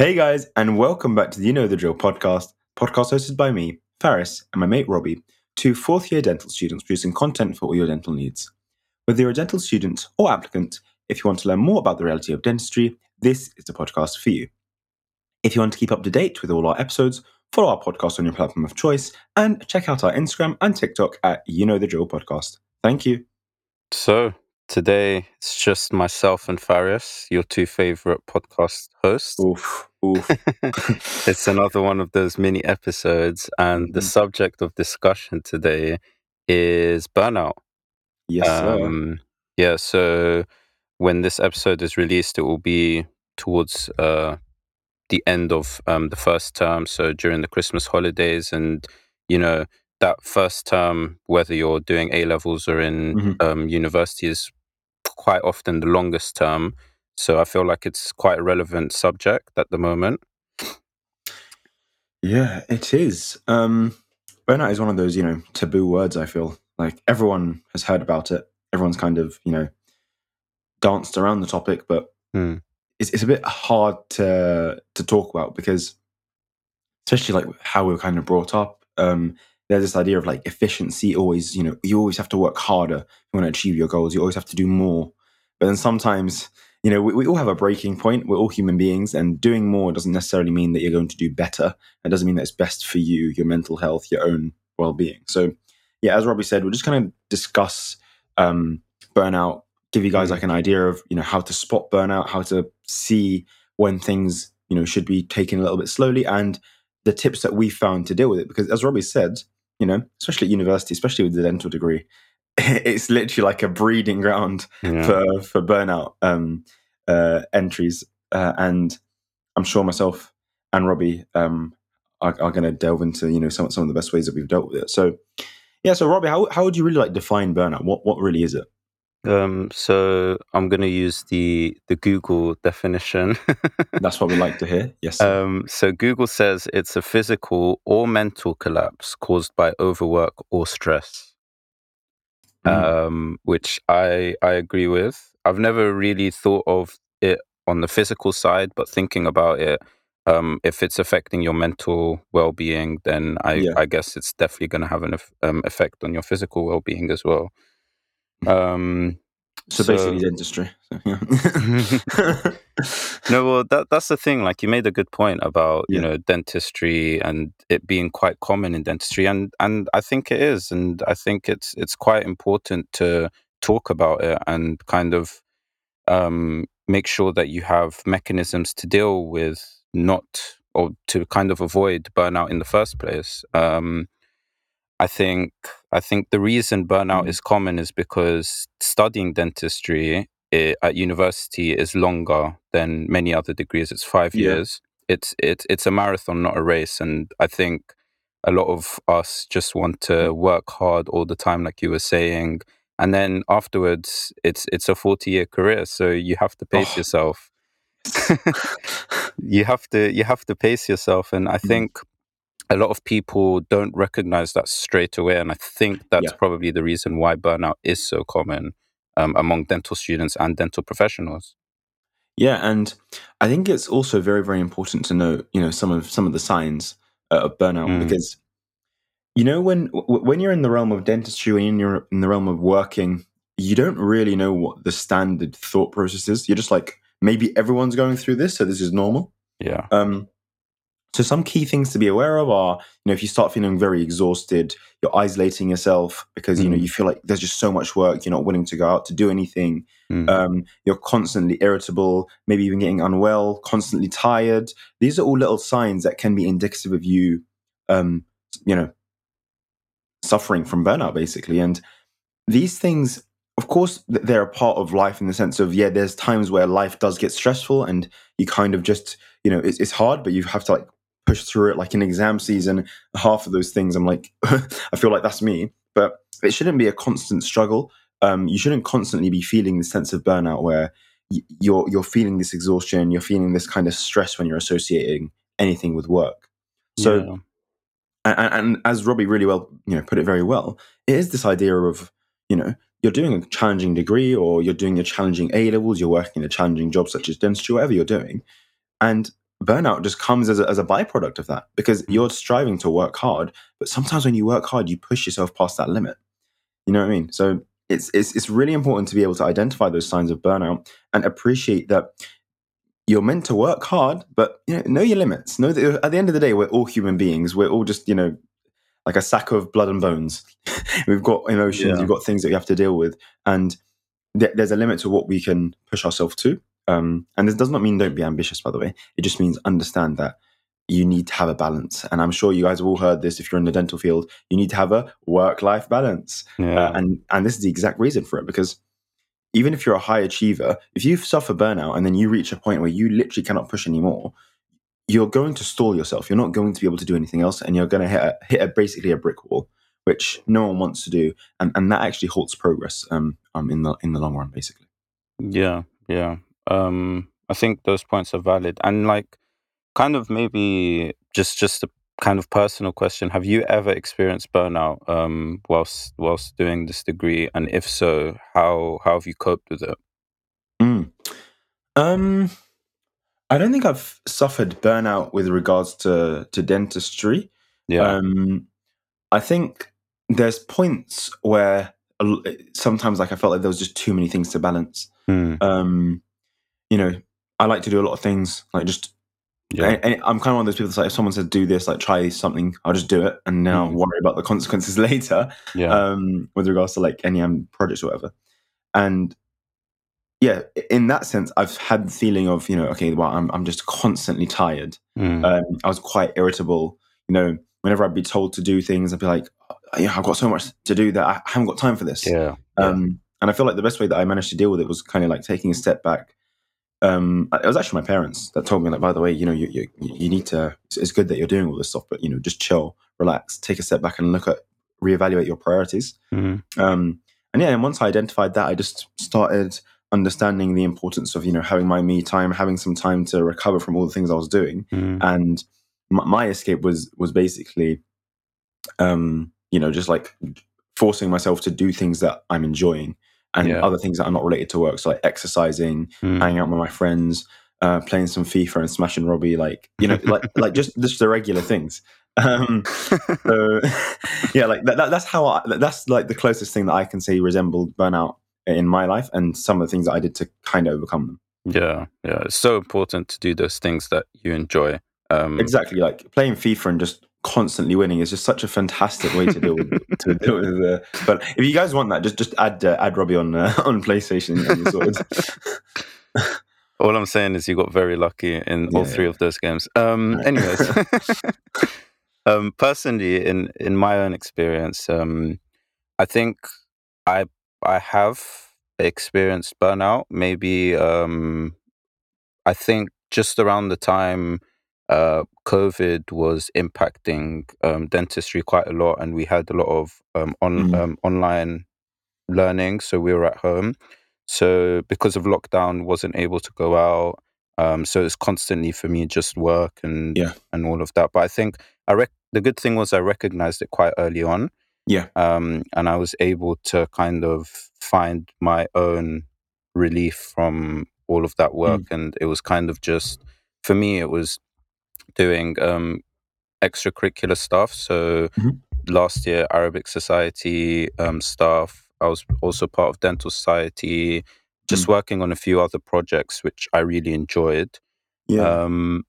Hey guys, and welcome back to the You Know the Drill podcast, podcast hosted by me, Faris, and my mate Robbie, two fourth year dental students producing content for all your dental needs. Whether you're a dental student or applicant, if you want to learn more about the reality of dentistry, this is the podcast for you. If you want to keep up to date with all our episodes, follow our podcast on your platform of choice and check out our Instagram and TikTok at You Know the Drill podcast. Thank you. So, today it's just myself and Faris, your two favorite podcast hosts. Oof, oof. it's another one of those mini episodes, and the Mhm. subject of discussion today is burnout. yes, sir. Um, yeah, so when this episode is released, it will be towards uh, the end of um, the first term, so during the Christmas holidays, and you know that first term, whether you're doing A levels or in Mhm. um, university, is quite often the longest term. So I feel like it's quite a relevant subject at the moment. Yeah, it is. Um, burnout is one of those, you know, taboo words. I feel like everyone has heard about it. Everyone's kind of, you know, danced around the topic, but Hmm. it's it's a bit hard to to talk about because, especially like how we were kind of brought up. Um, there's this idea of like efficiency. Always, you know, you always have to work harder if you want to achieve your goals. You always have to do more. But then sometimes, you know, we, we all have a breaking point. We're all human beings, and doing more doesn't necessarily mean that you're going to do better. It doesn't mean that it's best for you, your mental health, your own well being. So, yeah, as Robbie said, we're just going to discuss um, burnout, give you guys Mm. like an idea of you know how to spot burnout, how to see when things you know should be taken a little bit slowly, and the tips that we found to deal with it. Because as Robbie said, you know, especially at university, especially with the dental degree, it's literally like a breeding ground Yeah. for for burnout um, uh, entries, uh, and I'm sure myself and Robbie um, are, are going to delve into you know some some of the best ways that we've dealt with it. So, yeah. So, Robbie, how how would you really like define burnout? What what really is it? Um, so I'm going to use the the Google definition. That's what we like to hear. Yes. Um, so Google says it's a physical or mental collapse caused by overwork or stress. Mm. Um, which I I agree with. I've never really thought of it on the physical side, but thinking about it, um, if it's affecting your mental well being, then I Yeah. I guess it's definitely going to have an um, effect on your physical well being as well. Um, so, basically, dentistry. So, yeah. no, well, that that's the thing. Like you made a good point about you Yeah. know dentistry and it being quite common in dentistry, and and I think it is, and I think it's it's quite important to talk about it and kind of um, make sure that you have mechanisms to deal with not or to kind of avoid burnout in the first place. Um, I think I think the reason burnout Mm. is common is because studying dentistry i at university is longer than many other degrees. It's five Yeah. years. It's it's it's a marathon, not a race. And I think a lot of us just want to work hard all the time, like you were saying. And then afterwards, it's it's a forty year career, so you have to pace Oh. yourself. you have to you have to pace yourself, and I Mm. think a lot of people don't recognize that straight away and i think that's Yeah. probably the reason why burnout is so common um, among dental students and dental professionals Yeah, and I think it's also very, very important to know, you know, some of some of the signs uh, of burnout Mm. because, you know, when w- when you're in the realm of dentistry, when you're in the realm of working, you don't really know what the standard thought process is. You're just like, maybe everyone's going through this, so this is normal. yeah Um, so some key things to be aware of are, you know, if you start feeling very exhausted, you're isolating yourself because you know Mm. you feel like there's just so much work, you're not willing to go out to do anything. Mm. Um, you're constantly irritable, maybe even getting unwell, constantly tired. These are all little signs that can be indicative of you, um, you know, suffering from burnout, basically. And these things, of course, they're a part of life in the sense of, yeah, there's times where life does get stressful and you kind of just, you know, it's, it's hard, but you have to like push through it. Like in exam season, half of those things, I'm like, I feel like that's me. But it shouldn't be a constant struggle. Um, you shouldn't constantly be feeling the sense of burnout where y- you're you're feeling this exhaustion, you're feeling this kind of stress when you're associating anything with work. So yeah. and, and as Robbie really well, you know, put it very well, it is this idea of, you know, you're doing a challenging degree or you're doing your challenging A levels, you're working in a challenging job such as dentistry, whatever you're doing, and burnout just comes as a, as a byproduct of that because Mm. you're striving to work hard, but sometimes when you work hard, you push yourself past that limit. You know what I mean? So it's it's it's really important to be able to identify those signs of burnout and appreciate that you're meant to work hard, but you know, know your limits. Know that at the end of the day, we're all human beings. We're all just you know like a sack of blood and bones. We've got emotions. Yeah. We've got things that we have to deal with, and th- there's a limit to what we can push ourselves to. Um, and this does not mean don't be ambitious, by the way. It just means understand that you need to have a balance. And I'm sure you guys have all heard this. If you're in the dental field, you need to have a work-life balance. Yeah. Uh, and and this is the exact reason for it because even if you're a high achiever, if you suffer burnout and then you reach a point where you literally cannot push anymore, you're going to stall yourself. You're not going to be able to do anything else, and you're going to hit a, hit a, basically a brick wall, which no one wants to do, and, and that actually halts progress um, um in the in the long run, basically. Yeah, yeah. Um, I think those points are valid, and like, kind of maybe just just a kind of personal question: Have you ever experienced burnout um, whilst whilst doing this degree, and if so, how how have you coped with it? Mm. Um, I don't think I've suffered burnout with regards to to dentistry. Yeah, Um, I think there's points where sometimes like I felt like there was just too many things to balance. Hmm. Um, you know, I like to do a lot of things, like just yeah, and, and I'm kind of one of those people that's like, if someone says do this, like try something, I'll just do it, and I'll Mhm. worry about the consequences later. yeah, Um, with regards to like any um, projects or whatever, and yeah, in that sense, I've had the feeling of you know, okay, well, I'm I'm just constantly tired. Hmm. Um, I was quite irritable. You know, whenever I'd be told to do things, I'd be like, oh, yeah, I've got so much to do that I haven't got time for this. yeah, yeah. Um, and I feel like the best way that I managed to deal with it was kind of like taking a step back. Um, it was actually my parents that told me, like, by the way, you know, you you, you need to. It's, good that you're doing all this stuff, but you know, just chill, relax, take a step back, and look at reevaluate your priorities. Hmm. Um, and yeah, and once I identified that, I just started understanding the importance of you know having my me time, having some time to recover from all the things I was doing Hmm. and my, my escape was was basically um you know just like forcing myself to do things that i'm enjoying and Yeah. other things that are not related to work so like exercising Hmm. hanging out with my friends uh playing some fifa and smashing robbie like you know like like just just the regular things um so yeah like that, that, that's how i that's like the closest thing that i can say resembled burnout in my life and some of the things that i did to kind of overcome them yeah, yeah. It's so important to do those things that you enjoy. Um, Exactly, like playing FIFA and just constantly winning is just such a fantastic way to deal with to deal with. Uh, but if you guys want that, just just add uh, add Robbie on uh, on PlayStation. All I'm saying is you got very lucky in all Yeah, three of those games. Um, Right. anyways, um, personally, in in my own experience, um, I think I I have experienced burnout. Maybe um, I think just around the time uh, COVID was impacting um, dentistry quite a lot, and we had a lot of um, on Mhm. um, online learning, so we were at home. So because of lockdown, wasn't able to go out. Um, so it's constantly for me just work and Yeah. and all of that. But I think I rec- the good thing was I recognized it quite early on. Yeah. Um, and I was able to kind of find my own relief from all of that work, and it was kind of just for me. It was doing um, extracurricular stuff. So Mhm. last year, Arabic Society um, staff. I was also part of Dental Society, just working on a few other projects which I really enjoyed. yeah, Um,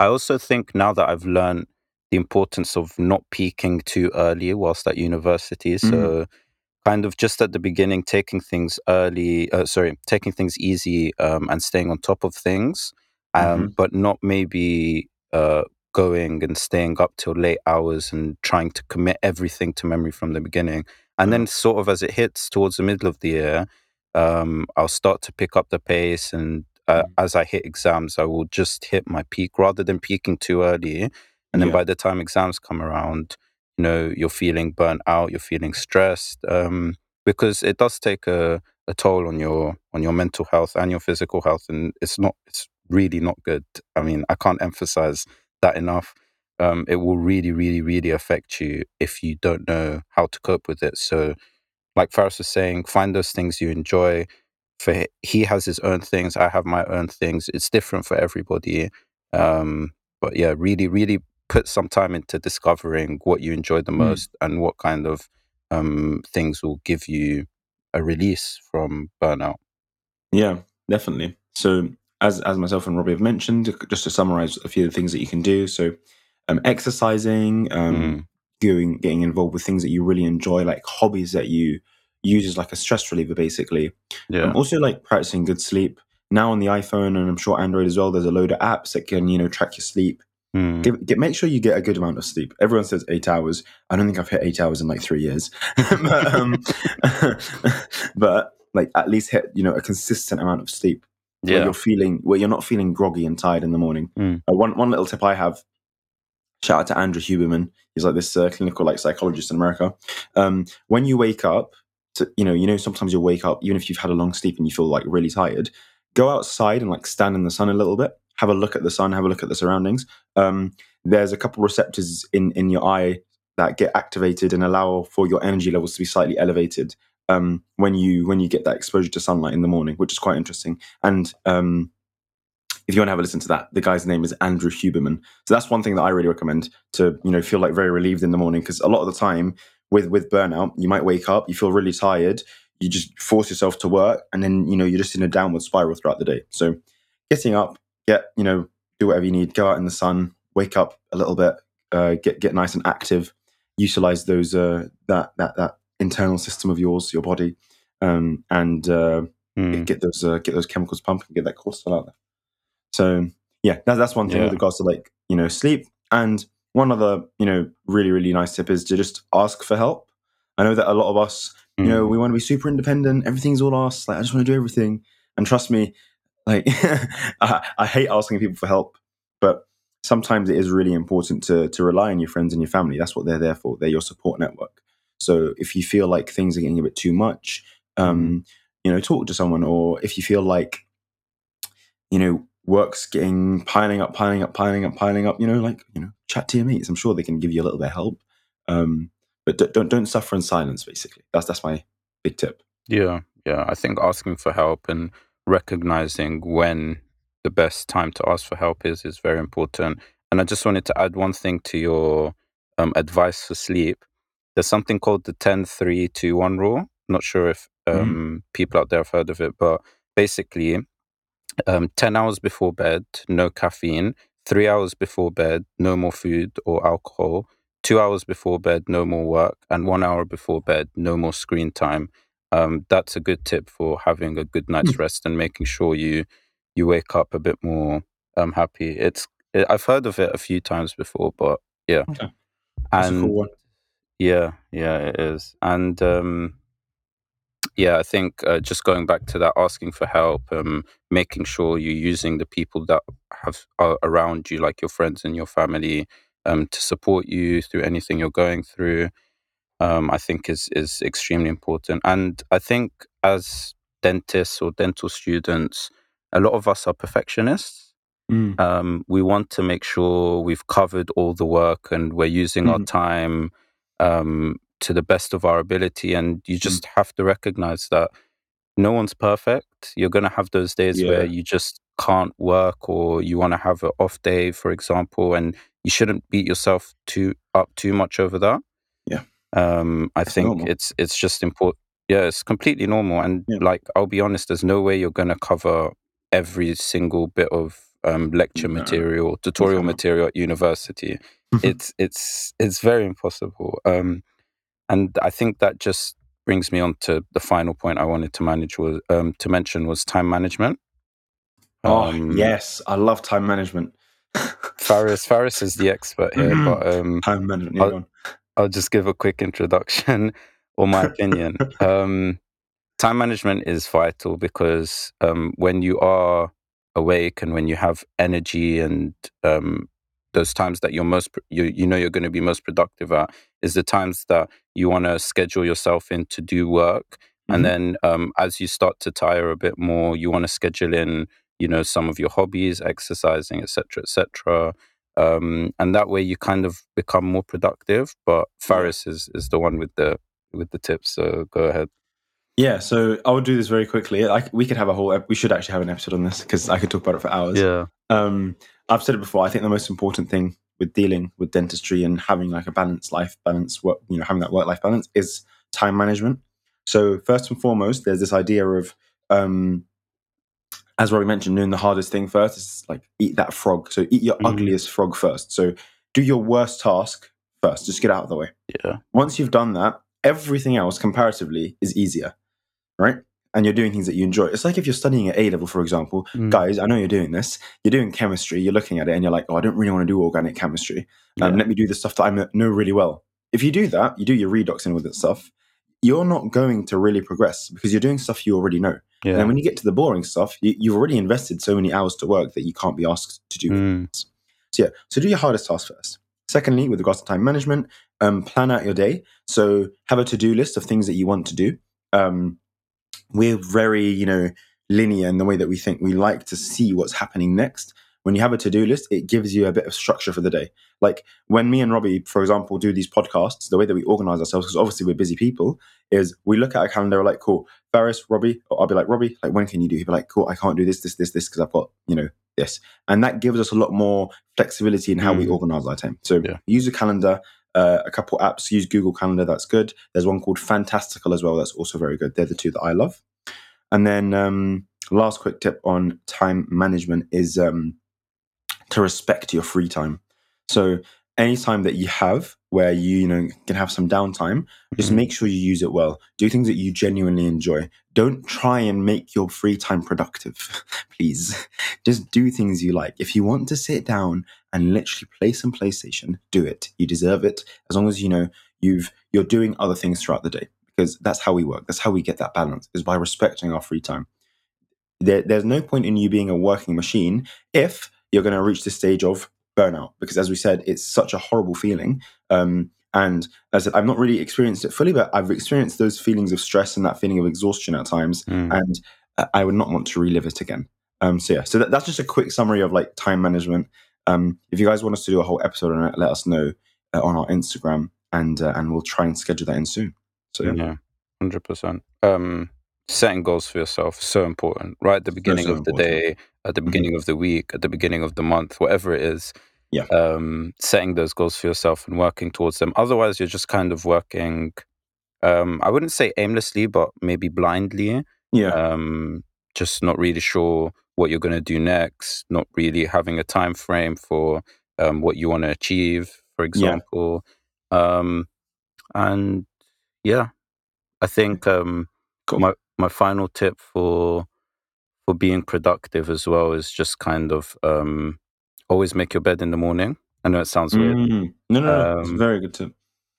I also think now that I've learned the importance of not peaking too early whilst at university. So, kind of just at the beginning, taking things early, uh, sorry, taking things easy um, and staying on top of things, um, but not maybe uh, going and staying up till late hours and trying to commit everything to memory from the beginning. And then, sort of as it hits towards the middle of the year, um, I'll start to pick up the pace. And uh, Mm. as I hit exams, I will just hit my peak rather than peaking too early. And then Yeah. by the time exams come around, you know, you're feeling burnt out, you're feeling stressed, um, because it does take a, a toll on your on your mental health and your physical health, and it's not it's really not good. I mean, I can't emphasize that enough. Um, it will really, really, really affect you if you don't know how to cope with it. So, like Faris was saying, find those things you enjoy. For he has his own things, I have my own things. It's different for everybody. Um, but yeah, really, really put some time into discovering what you enjoy the Mm. most and what kind of um, things will give you a release from burnout. Yeah, definitely. So, as as myself and Robbie have mentioned, just to summarize a few of the things that you can do. So, um, exercising, um, Mm. going, getting involved with things that you really enjoy, like hobbies that you use as like a stress reliever, basically. Yeah. Um, also, like practicing good sleep. Now on the iPhone and I'm sure Android as well, there's a load of apps that can you know track your sleep. Mm. Get, get, make sure you get a good amount of sleep. Everyone says eight hours. I don't think I've hit eight hours in like three years, but, um, but like at least hit you know a consistent amount of sleep where Yeah. you're feeling where you're not feeling groggy and tired in the morning. Mm. Uh, one one little tip I have. Shout out to Andrew Huberman. He's like this uh, clinical like psychologist in America. Um, when you wake up, to, you know, you know, sometimes you'll wake up even if you've had a long sleep and you feel like really tired. Go outside and like stand in the sun a little bit. Have a look at the sun. Have a look at the surroundings. Um, there's a couple receptors in in your eye that get activated and allow for your energy levels to be slightly elevated um, when you when you get that exposure to sunlight in the morning, which is quite interesting. And um, if you want to have a listen to that, the guy's name is Andrew Huberman. So that's one thing that I really recommend to you know feel like very relieved in the morning because a lot of the time with with burnout, you might wake up, you feel really tired, you just force yourself to work, and then you know you're just in a downward spiral throughout the day. So getting up, get you know do whatever you need, go out in the sun, wake up a little bit, uh, get get nice and active, utilize those uh, that that that internal system of yours, your body, um, and uh, Mm. get those uh, get those chemicals pumping, get that cortisol out there. So yeah, that, that's one thing Yeah. with regards to like you know sleep. And one other you know really really nice tip is to just ask for help. I know that a lot of us you know Mm. we want to be super independent. Everything's all us. Like I just want to do everything. And trust me, like I, I hate asking people for help, but sometimes it is really important to to rely on your friends and your family. That's what they're there for. They're your support network. So if you feel like things are getting a bit too much, um, you know, talk to someone. Or if you feel like, you know, work's getting piling up, piling up, piling up, piling up, you know, like you know, chat to your mates. I'm sure they can give you a little bit of help. Um, but don't don't, don't suffer in silence. Basically, that's that's my big tip. Yeah, yeah. I think asking for help and recognizing when the best time to ask for help is is very important. And I just wanted to add one thing to your um, advice for sleep. There's something called the 10 3 2 1 rule. Not sure if um, people out there have heard of it, but basically, um, 10 hours before bed, no caffeine. Three hours before bed, no more food or alcohol. Two hours before bed, no more work. And one hour before bed, no more screen time um, that's a good tip for having a good night's rest and making sure you you wake up a bit more um, happy. It's it, I've heard of it a few times before, but yeah, Okay. That's a and cool one. Yeah, yeah, it is, and um, yeah, I think uh, just going back to that, asking for help, um, making sure you're using the people that have are around you, like your friends and your family, um, to support you through anything you're going through um, I think is is extremely important. And I think as dentists or dental students, a lot of us are perfectionists. Mm. Um, we want to make sure we've covered all the work and we're using our Mhm. time um, to the best of our ability. And you just have to recognize that no one's perfect. You're going to have those days where you just can't work or you want to have an off day, for example, and you shouldn't beat yourself too up too much over that. Yeah. Um, I That's think normal. it's it's just important. Yeah, it's completely normal. And Yeah. like, I'll be honest, there's no way you're going to cover every single bit of um, lecture No. material, tutorial material at university. It's it's it's very impossible. Um, and I think that just brings me on to the final point I wanted to manage was um, to mention was time management. oh Um, yes, I love time management. Faris Faris is the expert here, but um, time management. I'll- I'll just give a quick introduction or my opinion. um, time management is vital because um, when you are awake and when you have energy and um, those times that you're most you you know you're going to be most productive at is the times that you want to schedule yourself in to do work Mhm. and then um, as you start to tire a bit more you want to schedule in you know some of your hobbies exercising etc etc um, and that way you kind of become more productive but faris is is the one with the with the tips so go ahead Yeah, so I'll do this very quickly. I, we could have a whole. We should actually have an episode on this because I could talk about it for hours. Yeah. Um, I've said it before. I think the most important thing with dealing with dentistry and having like a balanced life balance, work, you know, having that work life balance is time management. So first and foremost, there's this idea of, um, as Robbie mentioned, doing the hardest thing first is like eat that frog. So eat your Mhm. ugliest frog first. So do your worst task first. Just get out of the way. Yeah. Once you've done that, everything else comparatively is easier, right? And you're doing things that you enjoy. It's like if you're studying at A level, for example, Mm. guys, I know you're doing this. You're doing chemistry, you're looking at it, and you're like, oh, I don't really want to do organic chemistry. Um, Yeah. Let me do the stuff that I know really well. If you do that, you do your redox and all that stuff, you're not going to really progress because you're doing stuff you already know. And Yeah. then when you get to the boring stuff, you, you've already invested so many hours to work that you can't be asked to do Mm. so yeah, so do your hardest task first. Secondly, with regards to time management, um, plan out your day. So have a to-do list of things that you want to do. Um, we're very, you know, linear in the way that we think. We like to see what's happening next. When you have a to-do list, it gives you a bit of structure for the day. Like when me and Robbie, for example, do these podcasts, the way that we organize ourselves, because obviously we're busy people, is we look at our calendar like, cool, Faris, Robbie, or I'll be like, Robbie, like when can you do? He'll be like, cool, I can't do this, this, this, this, because I've got, you know, this. And that gives us a lot more flexibility in how we Mm. organize our time. So Yeah. use a calendar, uh, a couple apps, use Google Calendar, that's good. There's one called Fantastical as well, that's also very good. They're the two that I love. And then um, last quick tip on time management is um, to respect your free time. So any time that you have where you, you know can have some downtime, just Mhm. make sure you use it well. Do things that you genuinely enjoy. Don't try and make your free time productive, please. Just do things you like. If you want to sit down and literally play some PlayStation, do it. You deserve it. As long as you know you've you're doing other things throughout the day because that's how we work. That's how we get that balance is by respecting our free time. There, there's no point in you being a working machine if you're going to reach the stage of burnout because as we said it's such a horrible feeling um, and as I said, I've not really experienced it fully, but I've experienced those feelings of stress and that feeling of exhaustion at times, Mm. and I would not want to relive it again. Um, so yeah, so that, that's just a quick summary of like time management. Um, if you guys want us to do a whole episode on it, let us know uh, on our Instagram, and uh, and we'll try and schedule that in soon. So yeah, Yeah, hundred percent. Um, setting goals for yourself so important. Right at the beginning so of the important. day, at the Mhm. beginning of the week, at the beginning of the month, whatever it is. Yeah. Um, setting those goals for yourself and working towards them. Otherwise, you're just kind of working. Um, I wouldn't say aimlessly, but maybe blindly. yeah, Um, just not really sure what you're going to do next. Not really having a time frame for um, what you want to achieve, for example. Um, and yeah, I think um, cool. my my final tip for for being productive as well is just kind of um, always make your bed in the morning. I know it sounds weird. Mm. No, no, no, it's a Um, very good tip.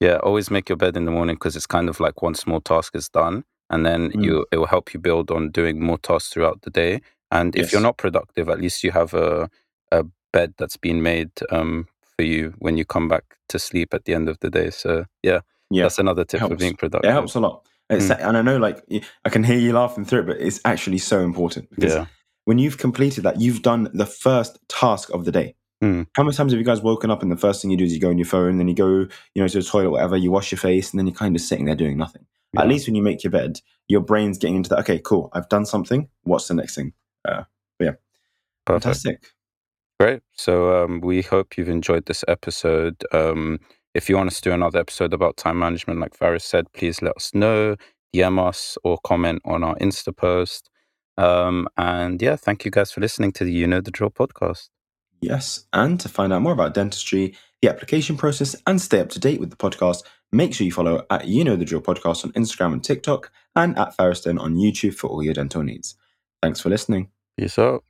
Yeah, always make your bed in the morning because it's kind of like one small task is done, and then Mm. you it will help you build on doing more tasks throughout the day. And if you're not productive, at least you have a a bed that's been made um, for you when you come back to sleep at the end of the day. So yeah, Yeah, that's another tip for being productive. it helps a lot. It's, Mm. And I know, like, I can hear you laughing through it, but it's actually so important because Yeah. When you've completed that, you've done the first task of the day. Mm. How many times have you guys woken up and the first thing you do is you go on your phone, then you go, you know, to the toilet, whatever, you wash your face, and then you're kind of sitting there doing nothing. Yeah. At least when you make your bed, your brain's getting into that. Okay, cool. I've done something. What's the next thing? Uh, yeah, Perfect. fantastic. Great. So um, we hope you've enjoyed this episode. Um, if you want us to do another episode about time management, like Faris said, please let us know, DM us, or comment on our Insta post. Um, and yeah, thank you guys for listening to the You Know the Drill podcast. Yes, and to find out more about dentistry, the application process, and stay up to date with the podcast, make sure you follow at You Know the Drill podcast on Instagram and TikTok, and at Ferriston on YouTube for all your dental needs. Thanks for listening. Peace out.